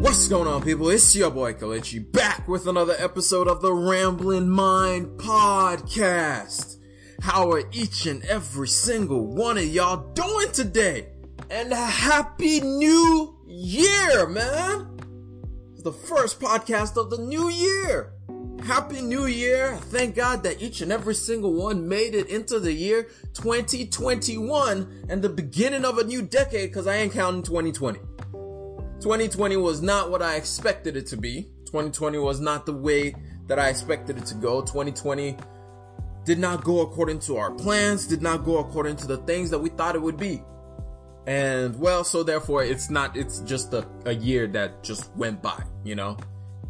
What's going on, people? It's your boy Kelechi back with another episode of the Ramblin' Mind Podcast. How are each and every single one of y'all doing today? And happy new year, man! It's the first podcast of the new year. Happy New Year. Thank God that each and every single one made it into the year 2021 and the beginning of a new decade because I ain't counting 2020. 2020 was not what I expected it to be. 2020 was not the way that I expected it to go. 2020 did not go according to our plans, did not go according to the things that we thought it would be. And well, so therefore it's not, it's just a, a year that just went by, you know?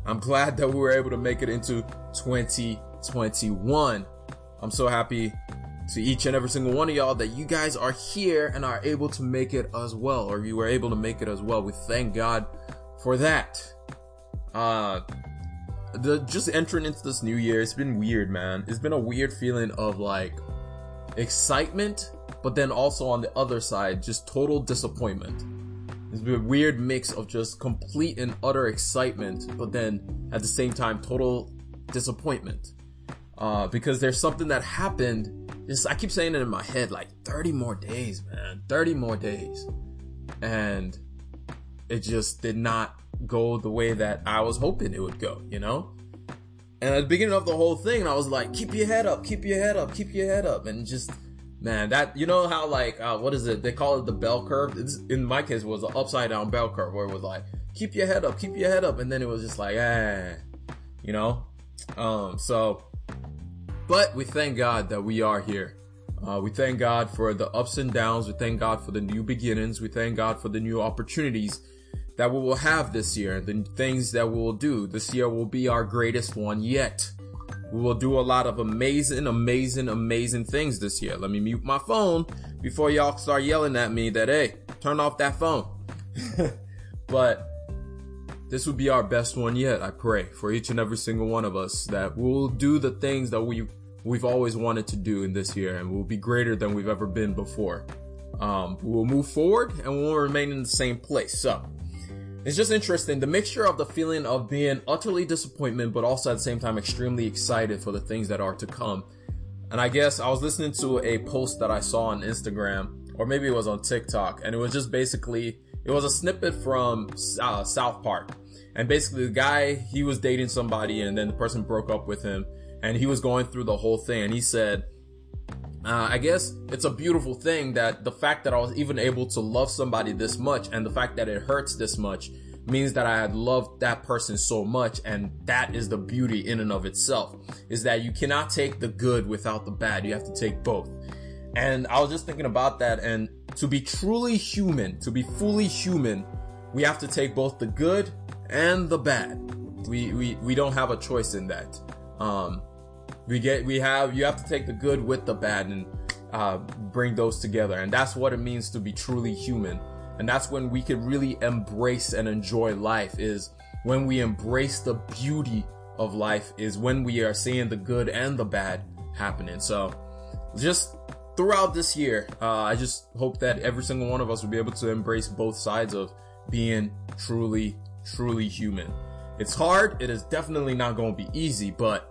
I'm glad that we were able to make it into 2021. I'm so happy to each and every single one of y'all that you guys are here and are able to make it as well, or you were able to make it as well. We thank God for that. Uh, the just entering into this new year, it's been weird, man. It's been a weird feeling of like excitement, but then also on the other side, just total disappointment. It's been a weird mix of just complete and utter excitement, but then at the same time, total disappointment. Uh, because there's something that happened just I keep saying it in my head like 30 more days, man. 30 more days. And it just did not go the way that I was hoping it would go, you know? And at the beginning of the whole thing, I was like, keep your head up, keep your head up, keep your head up. And just, man, that, you know how like, uh, what is it? They call it the bell curve. It's, in my case, was an upside down bell curve where it was like, keep your head up, keep your head up. And then it was just like, ah, you know? Um, so but we thank God that we are here. Uh, we thank God for the ups and downs. We thank God for the new beginnings. We thank God for the new opportunities that we will have this year, the things that we will do. This year will be our greatest one yet. We will do a lot of amazing, amazing, amazing things this year. Let me mute my phone before y'all start yelling at me that, hey, turn off that phone. but this will be our best one yet, I pray, for each and every single one of us that we'll do the things that we we've always wanted to do in this year and we'll be greater than we've ever been before. Um, we'll move forward and we'll remain in the same place. So it's just interesting. The mixture of the feeling of being utterly disappointment, but also at the same time extremely excited for the things that are to come. And I guess I was listening to a post that I saw on Instagram or maybe it was on TikTok and it was just basically, it was a snippet from uh, South Park. And basically the guy, he was dating somebody and then the person broke up with him and he was going through the whole thing and he said, uh, I guess it's a beautiful thing that the fact that I was even able to love somebody this much and the fact that it hurts this much means that I had loved that person so much. And that is the beauty in and of itself is that you cannot take the good without the bad. You have to take both. And I was just thinking about that. And to be truly human, to be fully human, we have to take both the good and the bad. We, we, we don't have a choice in that. Um, we get we have you have to take the good with the bad and uh, bring those together. And that's what it means to be truly human. And that's when we can really embrace and enjoy life is when we embrace the beauty of life is when we are seeing the good and the bad happening. So just throughout this year uh, i just hope that every single one of us will be able to embrace both sides of being truly truly human. It's hard. It is definitely not going to be easy but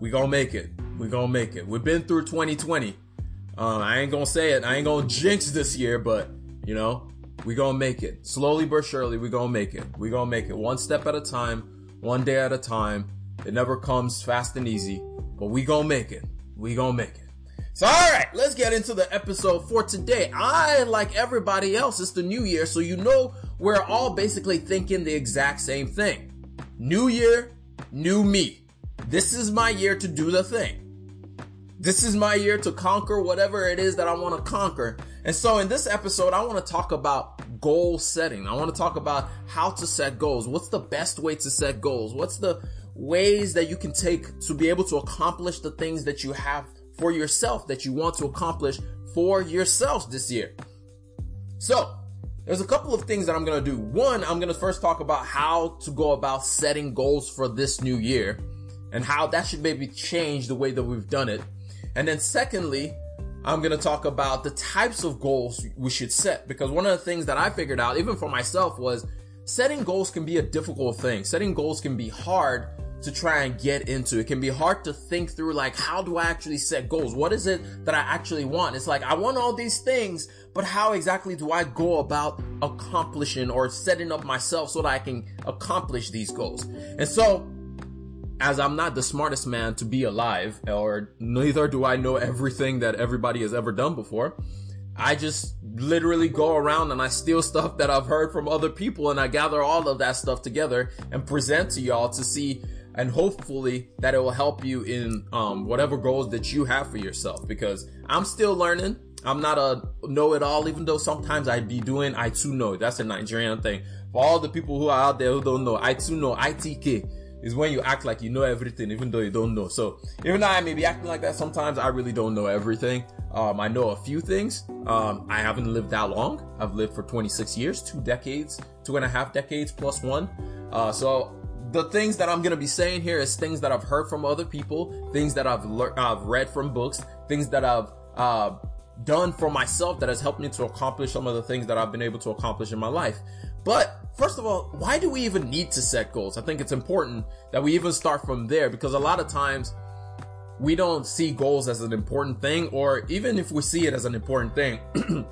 we gonna make it. We gonna make it. We've been through 2020. Uh, I ain't gonna say it. I ain't gonna jinx this year, but you know, we gonna make it. Slowly but surely, we gonna make it. We gonna make it one step at a time, one day at a time. It never comes fast and easy, but we gonna make it. We gonna make it. So, all right, let's get into the episode for today. I, like everybody else, it's the new year, so you know we're all basically thinking the exact same thing. New year, new me. This is my year to do the thing. This is my year to conquer whatever it is that I want to conquer. And so in this episode, I want to talk about goal setting. I want to talk about how to set goals. What's the best way to set goals? What's the ways that you can take to be able to accomplish the things that you have for yourself that you want to accomplish for yourself this year? So there's a couple of things that I'm going to do. One, I'm going to first talk about how to go about setting goals for this new year and how that should maybe change the way that we've done it. And then secondly, I'm going to talk about the types of goals we should set because one of the things that I figured out, even for myself, was setting goals can be a difficult thing. Setting goals can be hard to try and get into. It can be hard to think through like, how do I actually set goals? What is it that I actually want? It's like, I want all these things, but how exactly do I go about accomplishing or setting up myself so that I can accomplish these goals? And so, as I'm not the smartest man to be alive, or neither do I know everything that everybody has ever done before, I just literally go around and I steal stuff that I've heard from other people and I gather all of that stuff together and present to y'all to see and hopefully that it will help you in um, whatever goals that you have for yourself because I'm still learning. I'm not a know-it-all, even though sometimes I be doing I too know. That's a Nigerian thing. For all the people who are out there who don't know, I too know, ITK is when you act like you know everything, even though you don't know. So even though I may be acting like that sometimes, I really don't know everything. Um, I know a few things. Um, I haven't lived that long. I've lived for 26 years, two decades, two and a half decades plus one. Uh, so the things that I'm gonna be saying here is things that I've heard from other people, things that I've learned, I've read from books, things that I've uh, done for myself that has helped me to accomplish some of the things that I've been able to accomplish in my life. But first of all, why do we even need to set goals? I think it's important that we even start from there because a lot of times we don't see goals as an important thing, or even if we see it as an important thing,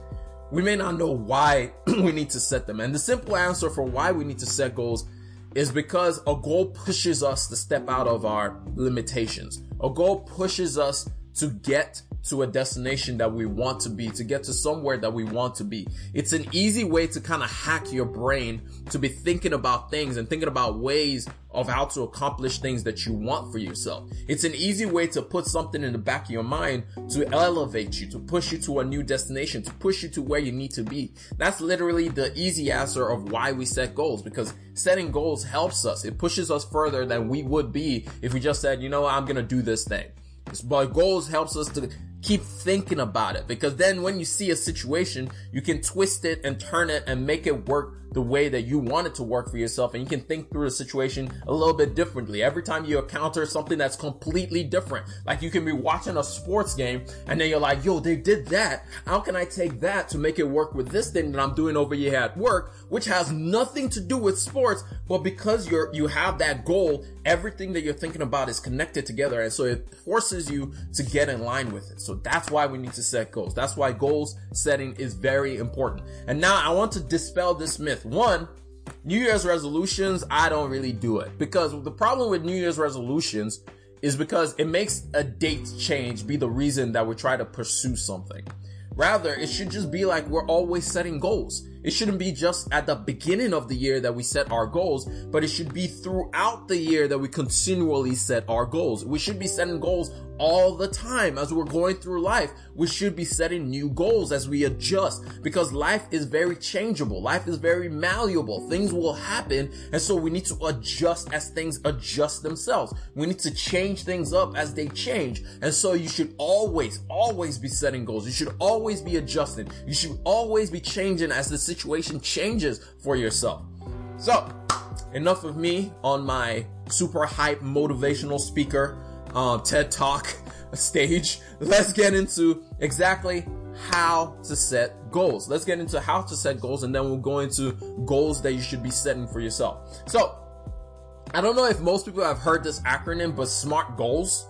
we may not know why we need to set them. And the simple answer for why we need to set goals is because a goal pushes us to step out of our limitations. A goal pushes us to get to a destination that we want to be, to get to somewhere that we want to be. It's an easy way to kind of hack your brain to be thinking about things and thinking about ways of how to accomplish things that you want for yourself. It's an easy way to put something in the back of your mind to elevate you, to push you to a new destination, to push you to where you need to be. That's literally the easy answer of why we set goals because setting goals helps us. It pushes us further than we would be if we just said, you know, I'm going to do this thing. But goals helps us to keep thinking about it because then when you see a situation, you can twist it and turn it and make it work the way that you want it to work for yourself and you can think through the situation a little bit differently. Every time you encounter something that's completely different, like you can be watching a sports game and then you're like, yo, they did that. How can I take that to make it work with this thing that I'm doing over here at work, which has nothing to do with sports, but because you're, you have that goal, everything that you're thinking about is connected together. And so it forces you to get in line with it. So that's why we need to set goals. That's why goals setting is very important. And now I want to dispel this myth. One, New Year's resolutions, I don't really do it because the problem with New Year's resolutions is because it makes a date change be the reason that we try to pursue something. Rather, it should just be like we're always setting goals. It shouldn't be just at the beginning of the year that we set our goals, but it should be throughout the year that we continually set our goals. We should be setting goals all the time as we're going through life. We should be setting new goals as we adjust because life is very changeable. Life is very malleable. Things will happen. And so we need to adjust as things adjust themselves. We need to change things up as they change. And so you should always, always be setting goals. You should always be adjusting. You should always be changing as the situation changes for yourself. So enough of me on my super hype motivational speaker uh, TED Talk stage, let's get into exactly how to set goals. Let's get into how to set goals and then we'll go into goals that you should be setting for yourself. So, I don't know if most people have heard this acronym, but SMART goals,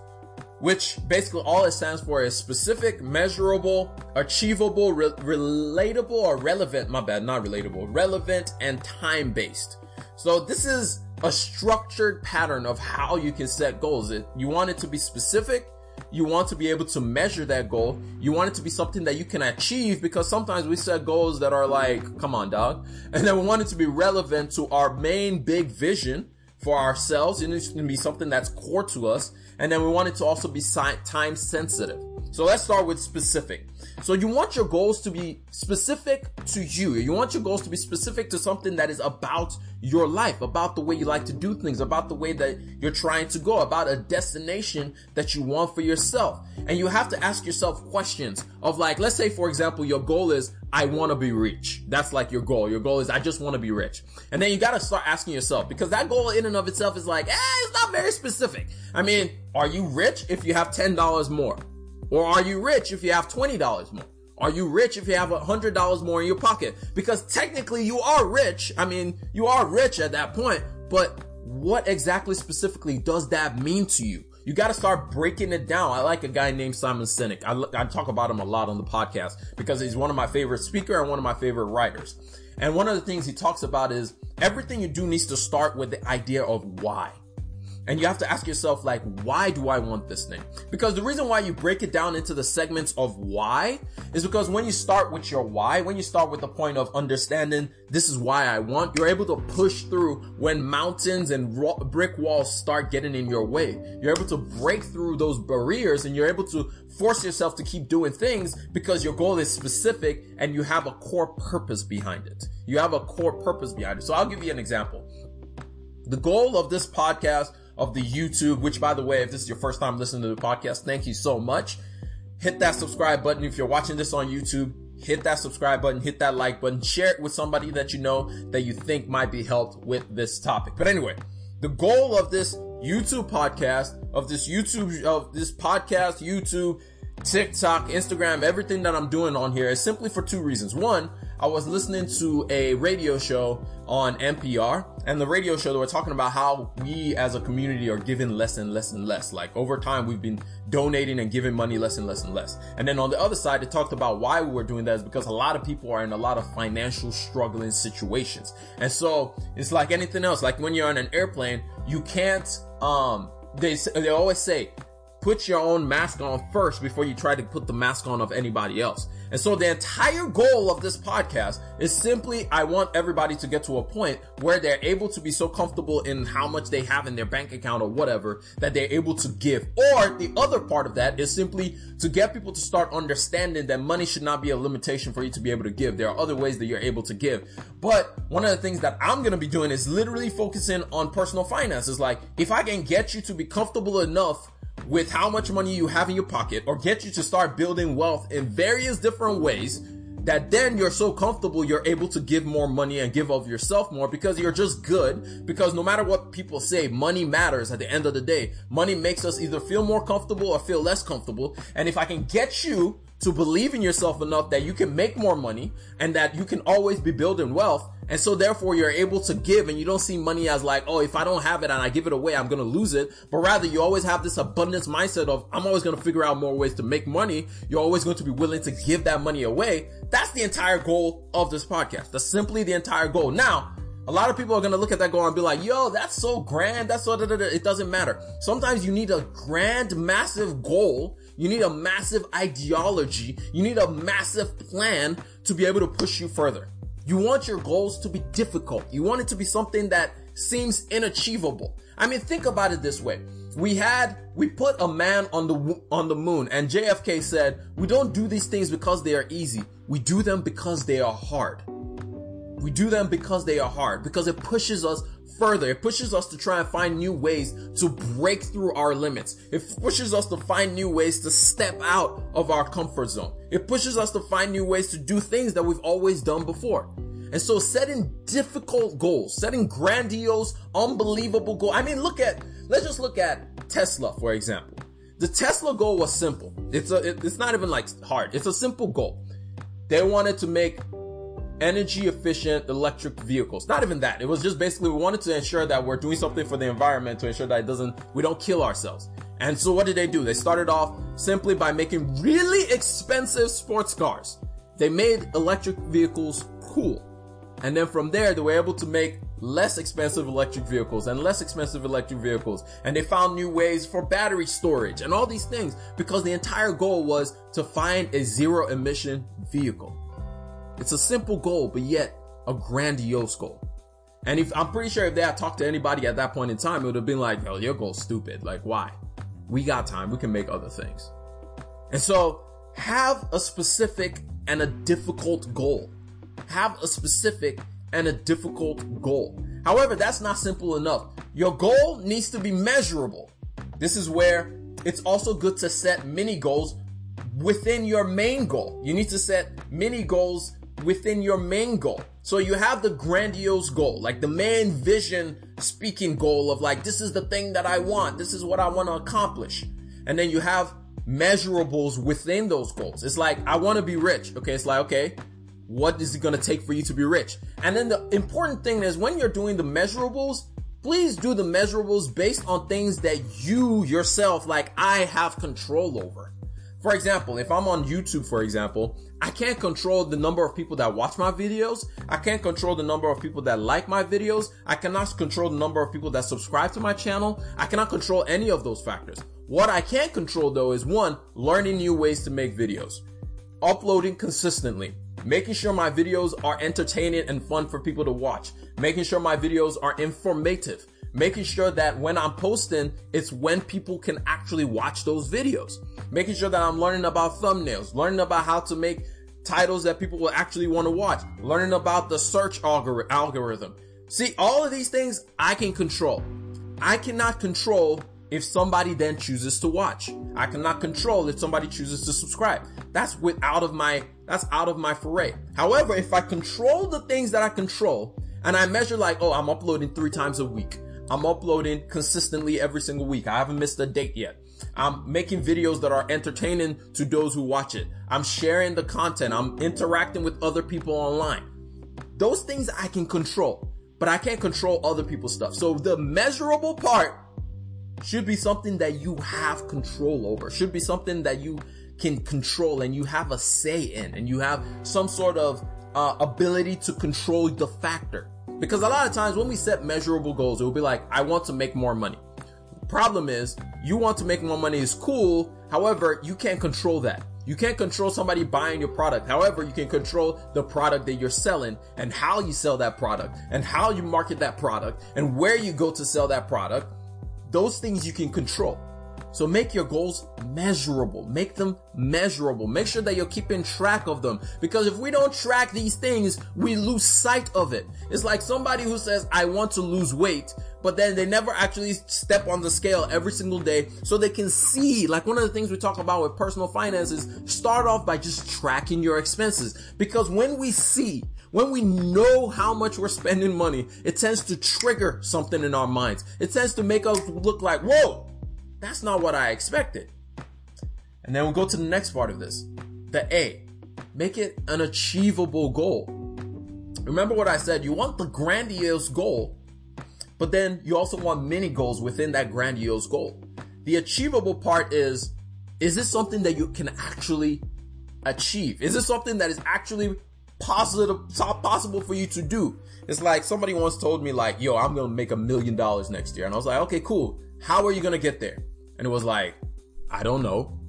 which basically all it stands for is specific, measurable, achievable, re- relatable, or relevant. My bad, not relatable, relevant and time based. So this is a structured pattern of how you can set goals. It, you want it to be specific. You want to be able to measure that goal. You want it to be something that you can achieve because sometimes we set goals that are like, come on, dog. And then we want it to be relevant to our main big vision for ourselves. It needs to be something that's core to us. And then we want it to also be time sensitive. So let's start with specific. So you want your goals to be specific to you. You want your goals to be specific to something that is about your life, about the way you like to do things, about the way that you're trying to go, about a destination that you want for yourself. And you have to ask yourself questions of like, let's say for example, your goal is, I want to be rich. That's like your goal. Your goal is, I just want to be rich. And then you got to start asking yourself because that goal in and of itself is like, eh, it's not very specific. I mean, are you rich if you have $10 more? Or are you rich if you have $20 more? Are you rich if you have a hundred dollars more in your pocket? Because technically you are rich. I mean, you are rich at that point, but what exactly specifically does that mean to you? You got to start breaking it down. I like a guy named Simon Sinek. I, I talk about him a lot on the podcast because he's one of my favorite speaker and one of my favorite writers. And one of the things he talks about is everything you do needs to start with the idea of why. And you have to ask yourself, like, why do I want this thing? Because the reason why you break it down into the segments of why is because when you start with your why, when you start with the point of understanding this is why I want, you're able to push through when mountains and brick walls start getting in your way. You're able to break through those barriers and you're able to force yourself to keep doing things because your goal is specific and you have a core purpose behind it. You have a core purpose behind it. So I'll give you an example. The goal of this podcast of the YouTube, which by the way, if this is your first time listening to the podcast, thank you so much. Hit that subscribe button. If you're watching this on YouTube, hit that subscribe button, hit that like button, share it with somebody that you know that you think might be helped with this topic. But anyway, the goal of this YouTube podcast, of this YouTube, of this podcast, YouTube, TikTok, Instagram, everything that I'm doing on here is simply for two reasons. One, I was listening to a radio show on NPR and the radio show that we're talking about how we as a community are giving less and less and less. Like over time, we've been donating and giving money less and less and less. And then on the other side, it talked about why we were doing that is because a lot of people are in a lot of financial struggling situations. And so it's like anything else. Like when you're on an airplane, you can't, um, they, they always say, put your own mask on first before you try to put the mask on of anybody else. And so the entire goal of this podcast is simply, I want everybody to get to a point where they're able to be so comfortable in how much they have in their bank account or whatever that they're able to give. Or the other part of that is simply to get people to start understanding that money should not be a limitation for you to be able to give. There are other ways that you're able to give. But one of the things that I'm going to be doing is literally focusing on personal finances. Like if I can get you to be comfortable enough with how much money you have in your pocket or get you to start building wealth in various different ways that then you're so comfortable you're able to give more money and give of yourself more because you're just good. Because no matter what people say money matters at the end of the day. Money makes us either feel more comfortable or feel less comfortable. And if i can get you to believe in yourself enough that you can make more money and that you can always be building wealth and so therefore you're able to give and you don't see money as like, oh, if I don't have it and I give it away, I'm going to lose it. But rather you always have this abundance mindset of, I'm always going to figure out more ways to make money. You're always going to be willing to give that money away. That's the entire goal of this podcast. That's simply the entire goal. Now, a lot of people are going to look at that goal and be like, yo, that's so grand. That's so, da, da, da. it doesn't matter. Sometimes you need a grand, massive goal. You need a massive ideology. You need a massive plan to be able to push you further. You want your goals to be difficult. You want it to be something that seems inachievable. I mean, think about it this way. We had, we put a man on the, on the moon and JFK said, we don't do these things because they are easy. We do them because they are hard. We do them because they are hard, because it pushes us further. It pushes us to try and find new ways to break through our limits. It pushes us to find new ways to step out of our comfort zone. It pushes us to find new ways to do things that we've always done before. And so setting difficult goals, setting grandiose, unbelievable goals. I mean, look at, let's just look at Tesla, for example. The Tesla goal was simple. It's a, it, it's not even like hard. It's a simple goal. They wanted to make energy efficient electric vehicles. Not even that. It was just basically we wanted to ensure that we're doing something for the environment to ensure that it doesn't, we don't kill ourselves. And so what did they do? They started off simply by making really expensive sports cars. They made electric vehicles cool. And then from there, they were able to make less expensive electric vehicles and less expensive electric vehicles. And they found new ways for battery storage and all these things because the entire goal was to find a zero emission vehicle. It's a simple goal, but yet a grandiose goal. And if I'm pretty sure if they had talked to anybody at that point in time, it would have been like, "Oh, your goal's stupid. Like, why? We got time. We can make other things." And so have a specific and a difficult goal. Have a specific and a difficult goal. However, that's not simple enough. Your goal needs to be measurable. This is where it's also good to set mini goals within your main goal. You need to set mini goals within your main goal. So you have the grandiose goal, like the main vision speaking goal of like, this is the thing that I want. This is what I want to accomplish. And then you have measurables within those goals. It's like, I want to be rich. Okay. It's like, okay, what is it going to take for you to be rich? And then the important thing is when you're doing the measurables, please do the measurables based on things that you yourself, like I have control over. For example, if I'm on YouTube, for example, I can't control the number of people that watch my videos. I can't control the number of people that like my videos. I cannot control the number of people that subscribe to my channel. I cannot control any of those factors. What I can control though is one, learning new ways to make videos, uploading consistently, making sure my videos are entertaining and fun for people to watch, making sure my videos are informative, making sure that when I'm posting, it's when people can actually watch those videos, making sure that I'm learning about thumbnails, learning about how to make titles that people will actually want to watch, learning about the search algorithm. See, all of these things I can control. I cannot control if somebody then chooses to watch. I cannot control if somebody chooses to subscribe. That's with out of my, that's out of my foray. However, if I control the things that I control and I measure like, oh, I'm uploading three times a week. I'm uploading consistently every single week. I haven't missed a date yet. I'm making videos that are entertaining to those who watch it. I'm sharing the content. I'm interacting with other people online. Those things I can control, but I can't control other people's stuff. So the measurable part should be something that you have control over, should be something that you can control and you have a say in and you have some sort of uh, ability to control the factor. Because a lot of times when we set measurable goals, it will be like, I want to make more money. Problem is, you want to make more money is cool. However, you can't control that. You can't control somebody buying your product. However, you can control the product that you're selling and how you sell that product and how you market that product and where you go to sell that product those things you can control. So make your goals measurable. Make them measurable. Make sure that you're keeping track of them. Because if we don't track these things, we lose sight of it. It's like somebody who says, I want to lose weight, but then they never actually step on the scale every single day so they can see, like one of the things we talk about with personal finances, start off by just tracking your expenses. Because when we see, when we know how much we're spending money, it tends to trigger something in our minds. It tends to make us look like, whoa, that's not what I expected. And then we'll go to the next part of this. The A. Make it an achievable goal. Remember what I said, you want the grandiose goal, but then you also want mini goals within that grandiose goal. The achievable part is, is this something that you can actually achieve? Is this something that is actually positive possible for you to do. It's like somebody once told me like, yo, I'm gonna make a million dollars next year. And I was like, okay, cool. How are you gonna get there? And it was like, I don't know.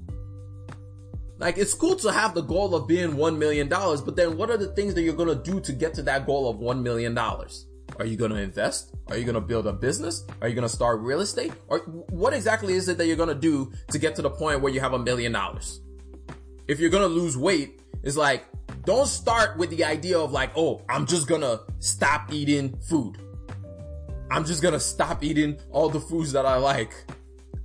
Like, it's cool to have the goal of being $1 million, but then what are the things that you're gonna do to get to that goal of $1 million? Are you gonna invest? Are you gonna build a business? Are you gonna start real estate? Or what exactly is it that you're gonna do to get to the point where you have a million dollars? If you're gonna lose weight, it's like, don't start with the idea of like, oh, I'm just gonna stop eating food. I'm just gonna stop eating all the foods that I like.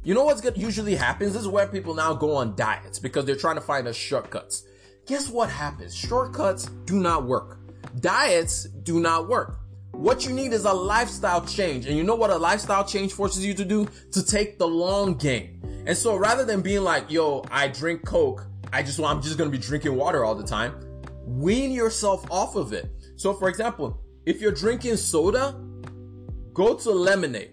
You know what's good usually happens? This is where people now go on diets because they're trying to find the shortcuts. Guess what happens? Shortcuts do not work. Diets do not work. What you need is a lifestyle change. And you know what a lifestyle change forces you to do? To take the long game. And so rather than being like, yo, I drink Coke, I just want, I'm just gonna be drinking water all the time wean yourself off of it. So for example, if you're drinking soda, go to lemonade.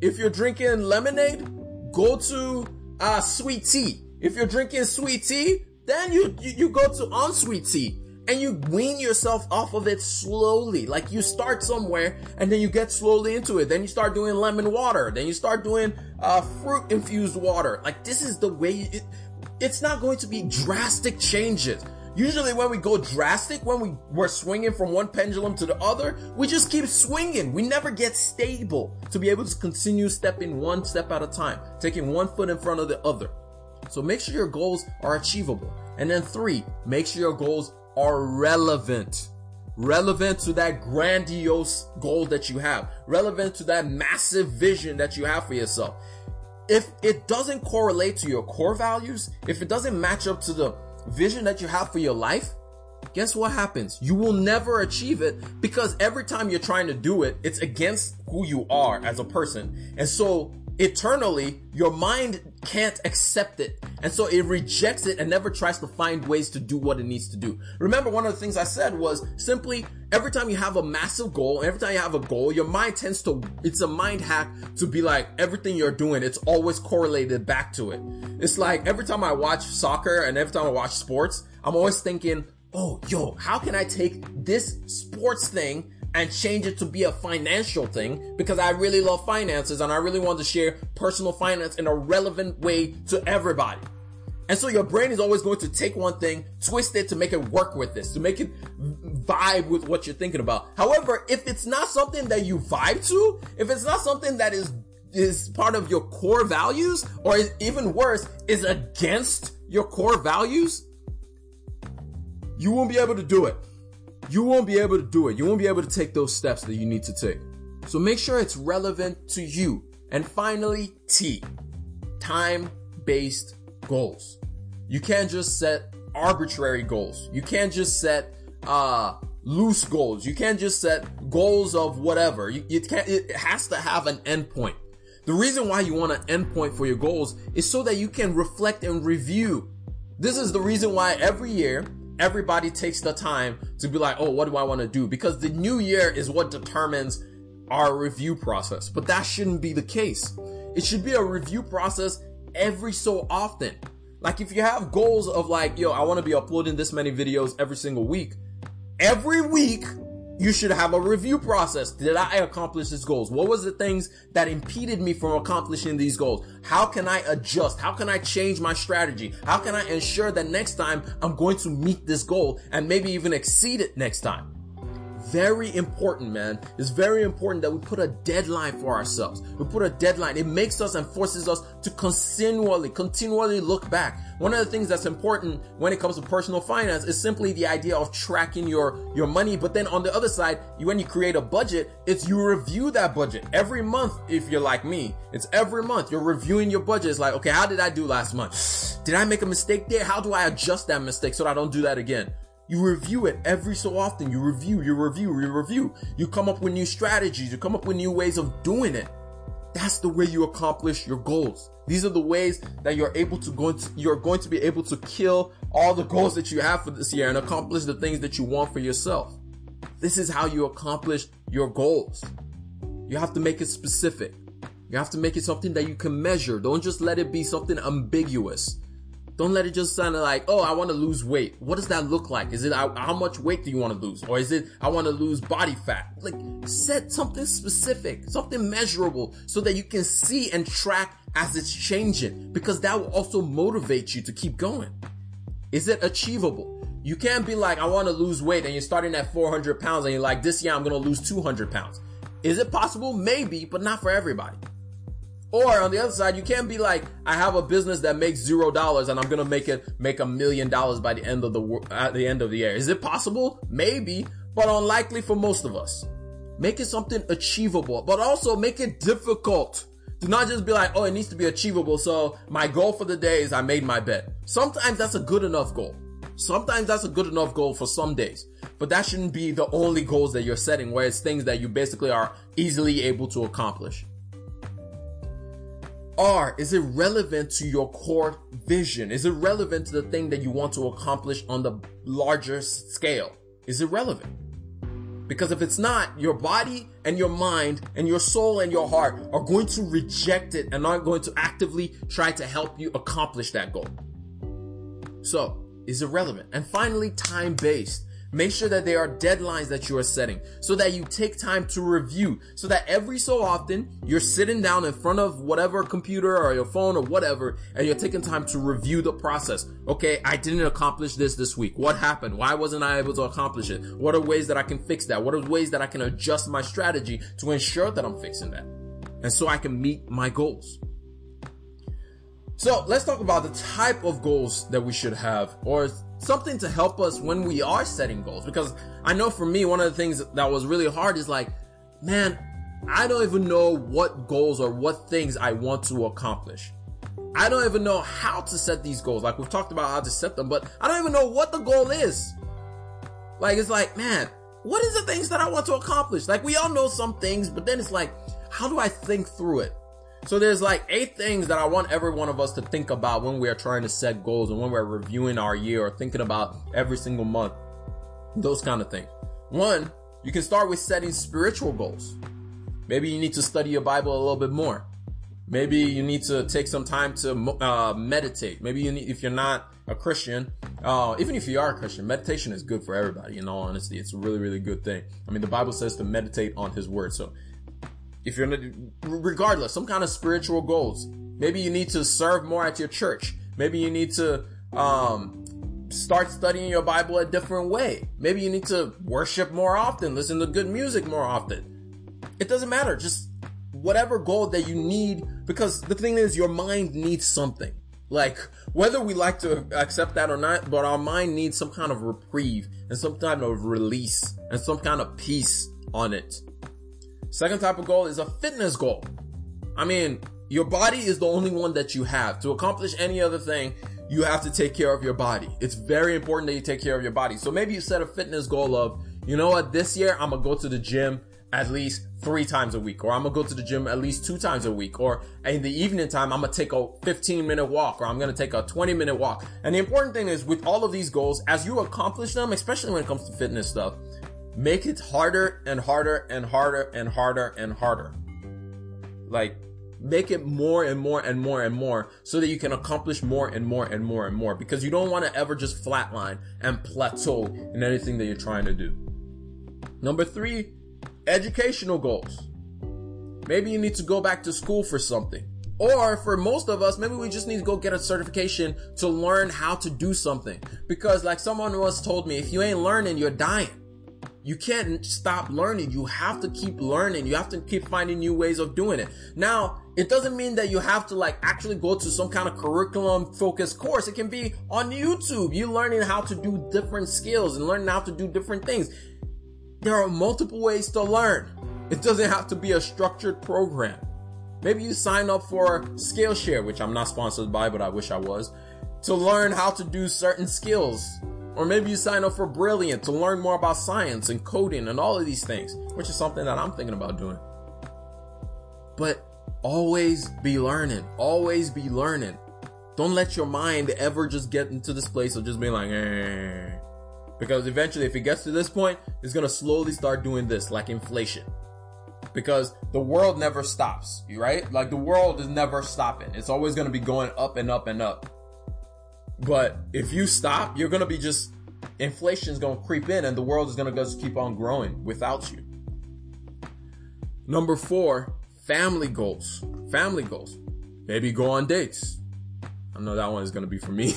If you're drinking lemonade, go to uh, sweet tea. If you're drinking sweet tea, then you, you, you go to unsweet tea and you wean yourself off of it slowly. Like you start somewhere and then you get slowly into it. Then you start doing lemon water. Then you start doing uh, fruit infused water. Like this is the way it, it's not going to be drastic changes. Usually when we go drastic, when we, we're swinging from one pendulum to the other, we just keep swinging. We never get stable to be able to continue stepping one step at a time, taking one foot in front of the other. So make sure your goals are achievable. And then three, make sure your goals are relevant. Relevant to that grandiose goal that you have. Relevant to that massive vision that you have for yourself. If it doesn't correlate to your core values, if it doesn't match up to the vision that you have for your life, guess what happens? You will never achieve it because every time you're trying to do it, it's against who you are as a person. And so eternally, your mind can't accept it. And so it rejects it and never tries to find ways to do what it needs to do. Remember, one of the things I said was simply every time you have a massive goal, every time you have a goal, your mind tends to, it's a mind hack to be like everything you're doing, it's always correlated back to it. It's like every time I watch soccer and every time I watch sports, I'm always thinking, oh, yo, how can I take this sports thing and change it to be a financial thing because I really love finances and I really want to share personal finance in a relevant way to everybody. And so your brain is always going to take one thing, twist it to make it work with this, to make it vibe with what you're thinking about. However, if it's not something that you vibe to, if it's not something that is is part of your core values, or is even worse, is against your core values, you won't be able to do it you won't be able to do it. You won't be able to take those steps that you need to take. So make sure it's relevant to you. And finally, T, time based goals. You can't just set arbitrary goals. You can't just set, uh, loose goals. You can't just set goals of whatever. You, you can't, it has to have an endpoint. The reason why you want an endpoint for your goals is so that you can reflect and review. This is the reason why every year everybody takes the time to be like, oh, what do I want to do? Because the new year is what determines our review process. But that shouldn't be the case. It should be a review process every so often. Like if you have goals of like, yo, I want to be uploading this many videos every single week. Every week, you should have a review process. Did I accomplish these goals? What was the things that impeded me from accomplishing these goals? How can I adjust? How can I change my strategy? How can I ensure that next time I'm going to meet this goal and maybe even exceed it next time? Very important, man. It's very important that we put a deadline for ourselves. We put a deadline. It makes us and forces us to continually, continually look back. One of the things that's important when it comes to personal finance is simply the idea of tracking your, your money. But then on the other side, when you create a budget, it's you review that budget every month. If you're like me, it's every month you're reviewing your budget. It's like, okay, how did I do last month? Did I make a mistake there? How do I adjust that mistake so that I don't do that again? You review it every so often. You review, you review, you review. You come up with new strategies. You come up with new ways of doing it. That's the way you accomplish your goals. These are the ways that you're able to go into, you're going to be able to kill all the goals that you have for this year and accomplish the things that you want for yourself. This is how you accomplish your goals. You have to make it specific. You have to make it something that you can measure. Don't just let it be something ambiguous. Don't let it just sound like, oh, I want to lose weight. What does that look like? Is it how much weight do you want to lose? Or is it I want to lose body fat? Like set something specific, something measurable so that you can see and track as it's changing because that will also motivate you to keep going. Is it achievable? You can't be like, I want to lose weight and you're starting at 400 pounds and you're like, this year I'm going to lose 200 pounds. Is it possible? Maybe, but not for everybody. Or on the other side, you can't be like, I have a business that makes zero dollars and I'm gonna make it make a million dollars by the end of the at the end of the year. Is it possible? Maybe, but unlikely for most of us. Make it something achievable, but also make it difficult. Do not just be like, oh, it needs to be achievable. So my goal for the day is I made my bed. Sometimes that's a good enough goal. Sometimes that's a good enough goal for some days, but that shouldn't be the only goals that you're setting where it's things that you basically are easily able to accomplish. R, is it relevant to your core vision? Is it relevant to the thing that you want to accomplish on the larger scale? Is it relevant? Because if it's not, your body and your mind and your soul and your heart are going to reject it and aren't going to actively try to help you accomplish that goal. So, is it relevant? And finally, time based. Make sure that there are deadlines that you are setting so that you take time to review so that every so often you're sitting down in front of whatever computer or your phone or whatever and you're taking time to review the process. Okay, I didn't accomplish this this week. What happened? Why wasn't I able to accomplish it? What are ways that I can fix that? What are ways that I can adjust my strategy to ensure that I'm fixing that? And so I can meet my goals. So let's talk about the type of goals that we should have or something to help us when we are setting goals. Because I know for me, one of the things that was really hard is like, man, I don't even know what goals or what things I want to accomplish. I don't even know how to set these goals. Like we've talked about how to set them, but I don't even know what the goal is. Like it's like, man, what is the things that I want to accomplish? Like we all know some things, but then it's like, how do I think through it? So there's like eight things that I want every one of us to think about when we're trying to set goals and when we're reviewing our year or thinking about every single month. Those kind of things. One, you can start with setting spiritual goals. Maybe you need to study your Bible a little bit more. Maybe you need to take some time to uh, meditate. Maybe you need, if you're not a Christian, uh, even if you are a Christian, meditation is good for everybody. In all honesty, it's a really, really good thing. I mean, the Bible says to meditate on His Word. So, if you're, regardless, some kind of spiritual goals. Maybe you need to serve more at your church. Maybe you need to um, start studying your Bible a different way. Maybe you need to worship more often, listen to good music more often. It doesn't matter. Just whatever goal that you need, because the thing is, your mind needs something. Like, whether we like to accept that or not, but our mind needs some kind of reprieve and some kind of release and some kind of peace on it. Second type of goal is a fitness goal. I mean, your body is the only one that you have. To accomplish any other thing, you have to take care of your body. It's very important that you take care of your body. So maybe you set a fitness goal of, you know what, this year I'm gonna go to the gym at least three times a week, or I'm gonna go to the gym at least two times a week, or in the evening time, I'm gonna take a 15 minute walk, or I'm gonna take a 20 minute walk. And the important thing is with all of these goals, as you accomplish them, especially when it comes to fitness stuff, make it harder and harder and harder and harder and harder. Like, make it more and more and more and more so that you can accomplish more and more and more and more because you don't want to ever just flatline and plateau in anything that you're trying to do. Number three, educational goals. Maybe you need to go back to school for something. Or for most of us, maybe we just need to go get a certification to learn how to do something. Because like someone once told me, if you ain't learning, you're dying. You can't stop learning. You have to keep learning. You have to keep finding new ways of doing it. Now, it doesn't mean that you have to like actually go to some kind of curriculum focused course. It can be on YouTube. You learning how to do different skills and learning how to do different things. There are multiple ways to learn. It doesn't have to be a structured program. Maybe you sign up for Skillshare, which I'm not sponsored by, but I wish I was, to learn how to do certain skills. Or maybe you sign up for Brilliant to learn more about science and coding and all of these things, which is something that I'm thinking about doing. But always be learning. Always be learning. Don't let your mind ever just get into this place of just being like, eh. Because eventually, if it gets to this point, it's gonna slowly start doing this, like inflation. Because the world never stops, right? Like the world is never stopping. It's always gonna be going up and up and up. But if you stop, you're gonna be just, inflation is gonna creep in and the world is gonna just keep on growing without you. Number four, family goals. Family goals. Maybe go on dates. I know that one is gonna be for me.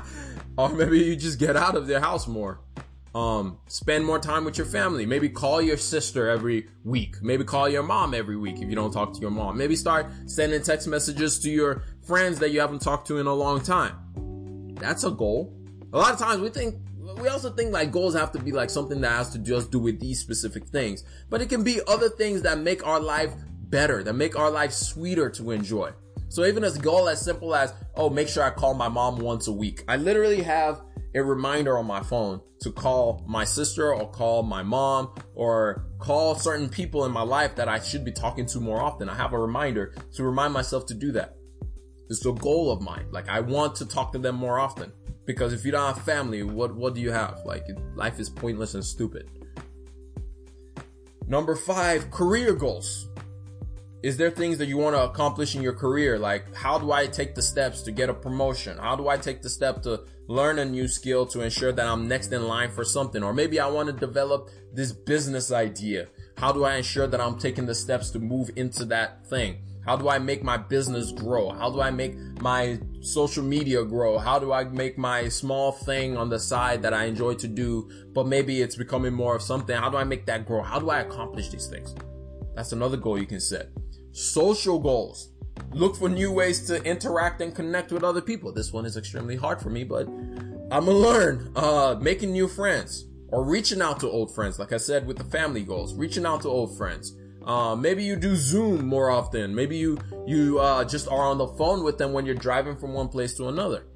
or maybe you just get out of their house more. Um, spend more time with your family. Maybe call your sister every week. Maybe call your mom every week if you don't talk to your mom. Maybe start sending text messages to your friends that you haven't talked to in a long time. That's a goal. A lot of times we think, we also think like goals have to be like something that has to just do with these specific things, but it can be other things that make our life better, that make our life sweeter to enjoy. So even as goal as simple as, oh, make sure I call my mom once a week. I literally have a reminder on my phone to call my sister or call my mom or call certain people in my life that I should be talking to more often. I have a reminder to remind myself to do that. It's a goal of mine. Like I want to talk to them more often because if you don't have family, what, what do you have? Like life is pointless and stupid. Number five, career goals is there things that you want to accomplish in your career? Like, how do I take the steps to get a promotion? How do I take the step to learn a new skill to ensure that I'm next in line for something? Or maybe I want to develop this business idea. How do I ensure that I'm taking the steps to move into that thing? How do I make my business grow? How do I make my social media grow? How do I make my small thing on the side that I enjoy to do, but maybe it's becoming more of something? How do I make that grow? How do I accomplish these things? That's another goal you can set. Social goals. Look for new ways to interact and connect with other people. This one is extremely hard for me, but I'm gonna learn. Uh, making new friends or reaching out to old friends. Like I said with the family goals, reaching out to old friends. Uh, maybe you do Zoom more often. Maybe you, you, uh, just are on the phone with them when you're driving from one place to another.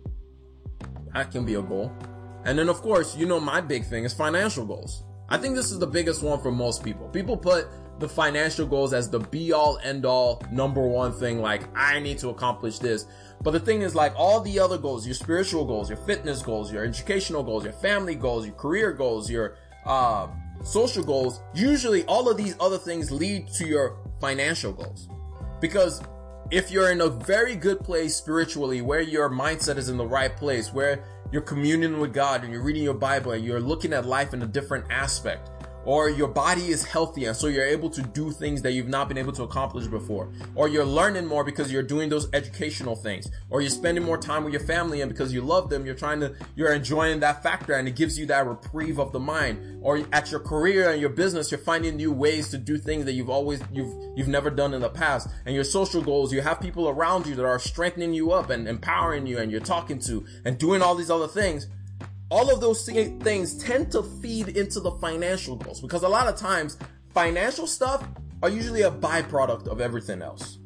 That can be a goal. And then of course, you know, my big thing is financial goals. I think this is the biggest one for most people. People put the financial goals as the be all end all number one thing. Like, I need to accomplish this. But the thing is, like, all the other goals, your spiritual goals, your fitness goals, your educational goals, your family goals, your career goals, your, uh, social goals, usually all of these other things lead to your financial goals. Because if you're in a very good place spiritually, where your mindset is in the right place, where you're communing with God and you're reading your Bible and you're looking at life in a different aspect, or your body is healthy and so you're able to do things that you've not been able to accomplish before. Or you're learning more because you're doing those educational things. Or you're spending more time with your family and because you love them you're trying to you're enjoying that factor and it gives you that reprieve of the mind. Or at your career and your business you're finding new ways to do things that you've always you've you've never done in the past. And your social goals you have people around you that are strengthening you up and empowering you and you're talking to and doing all these other things all of those things tend to feed into the financial goals because a lot of times financial stuff are usually a byproduct of everything else.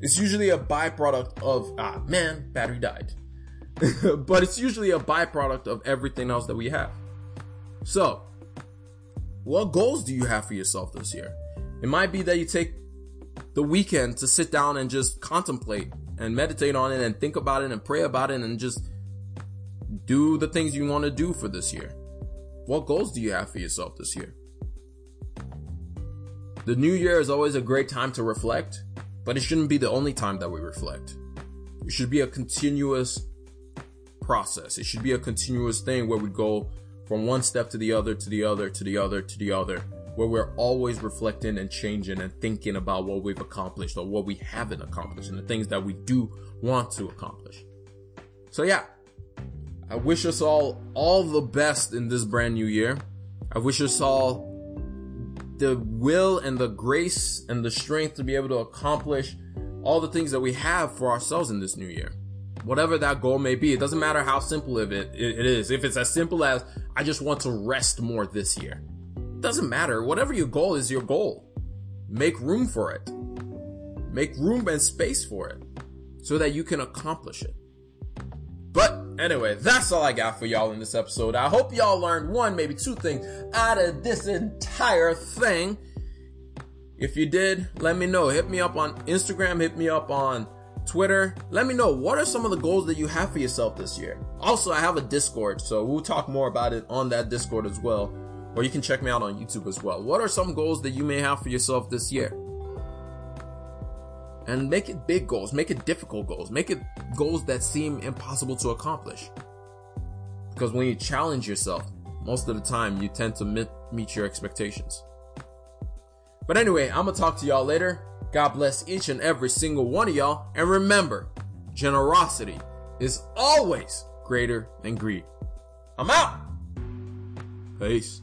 It's usually a byproduct of, ah, man, battery died. but it's usually a byproduct of everything else that we have. So, what goals do you have for yourself this year? It might be that you take the weekend to sit down and just contemplate and meditate on it and think about it and pray about it and just do the things you want to do for this year. What goals do you have for yourself this year? The new year is always a great time to reflect, but it shouldn't be the only time that we reflect. It should be a continuous process. It should be a continuous thing where we go from one step to the other, to the other, to the other, to the other, where we're always reflecting and changing and thinking about what we've accomplished or what we haven't accomplished and the things that we do want to accomplish. So yeah, I wish us all all the best in this brand new year. I wish us all the will and the grace and the strength to be able to accomplish all the things that we have for ourselves in this new year. Whatever that goal may be, it doesn't matter how simple it, it is. If it's as simple as, I just want to rest more this year. It doesn't matter. Whatever your goal is your goal. Make room for it. Make room and space for it so that you can accomplish it. Anyway, that's all I got for y'all in this episode. I hope y'all learned one, maybe two things out of this entire thing. If you did, let me know. Hit me up on Instagram, hit me up on Twitter. Let me know what are some of the goals that you have for yourself this year. Also, I have a Discord, so we'll talk more about it on that Discord as well. Or you can check me out on YouTube as well. What are some goals that you may have for yourself this year? And make it big goals, make it difficult goals, make it goals that seem impossible to accomplish. Because when you challenge yourself, most of the time you tend to meet, meet your expectations. But anyway, I'm gonna talk to y'all later. God bless each and every single one of y'all. And remember, generosity is always greater than greed. I'm out. Peace.